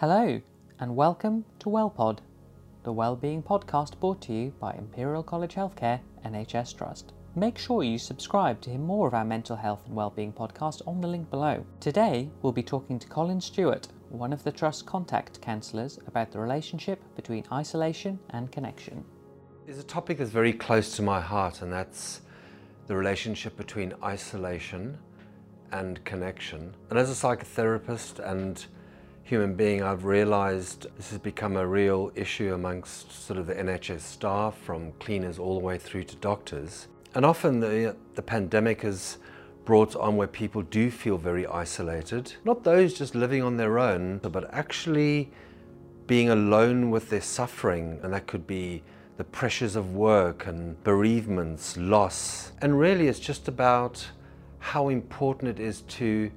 Hello, and welcome to WellPod, the wellbeing podcast brought to you by Imperial College Healthcare NHS Trust. Make sure you subscribe to hear more of our mental health and wellbeing podcast on the link below. Today, we'll be talking to Colin Stewart, one of the Trust's contact counsellors, about the relationship between isolation and connection. There's a topic that's very close to my heart, and that's the relationship between isolation and connection. And as a psychotherapist and human being, I've realized this has become a real issue amongst sort of the NHS staff, from cleaners all the way through to doctors. And often the, the pandemic has brought on where people do feel very isolated. Not those just living on their own, but actually being alone with their suffering. And that could be the pressures of work and bereavements, loss. And really, it's just about how important it is to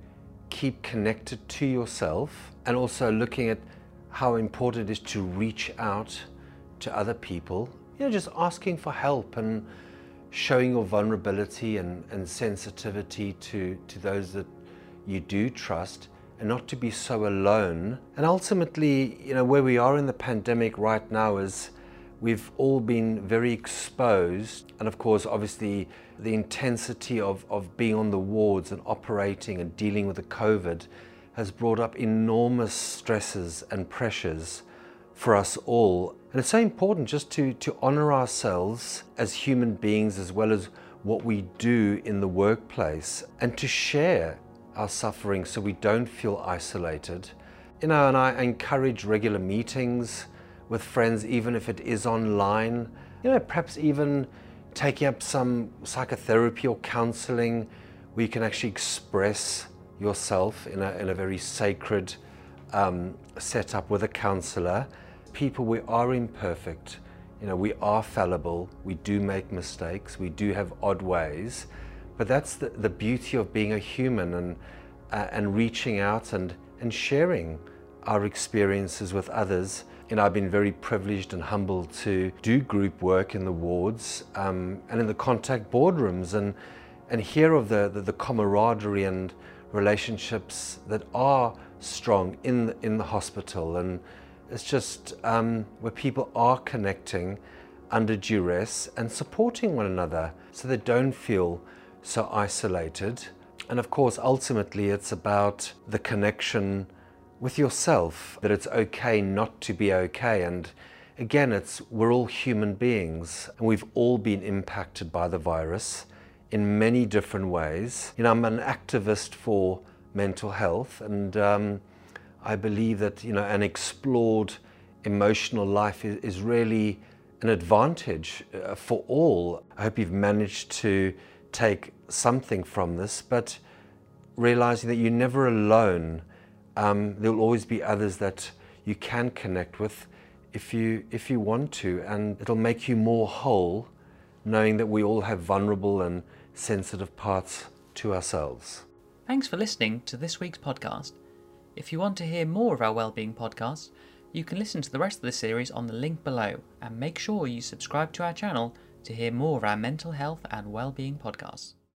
keep connected to yourself and also looking at how important it is to reach out to other people. You know, just asking for help and showing your vulnerability and, and sensitivity to, to those that you do trust and not to be so alone. And ultimately, you know, where we are in the pandemic right now is We've all been very exposed, and of course, obviously, the intensity of, of being on the wards and operating and dealing with the COVID has brought up enormous stresses and pressures for us all. And it's so important just to, to honor ourselves as human beings as well as what we do in the workplace and to share our suffering so we don't feel isolated. You know, and I encourage regular meetings with friends, even if it is online. You know, perhaps even taking up some psychotherapy or counseling where you can actually express yourself in a, in a very sacred um, setup with a counselor. People, we are imperfect. You know, we are fallible. We do make mistakes. We do have odd ways. But that's the, the beauty of being a human and, uh, and reaching out and, and sharing our experiences with others know, I've been very privileged and humbled to do group work in the wards um, and in the contact boardrooms and, and hear of the, the, the, camaraderie and relationships that are strong in the, in the hospital. And it's just um, where people are connecting under duress and supporting one another so they don't feel so isolated. And of course, ultimately, it's about the connection with yourself that it's okay not to be okay. And again, it's we're all human beings and we've all been impacted by the virus in many different ways. You know, I'm an activist for mental health and um, I believe that, you know, an explored emotional life is, is really an advantage uh, for all. I hope you've managed to take something from this, but realizing that you're never alone um, there will always be others that you can connect with if you, if you want to, and it'll make you more whole knowing that we all have vulnerable and sensitive parts to ourselves. Thanks for listening to this week's podcast. If you want to hear more of our wellbeing podcasts, you can listen to the rest of the series on the link below and make sure you subscribe to our channel to hear more of our mental health and wellbeing podcasts.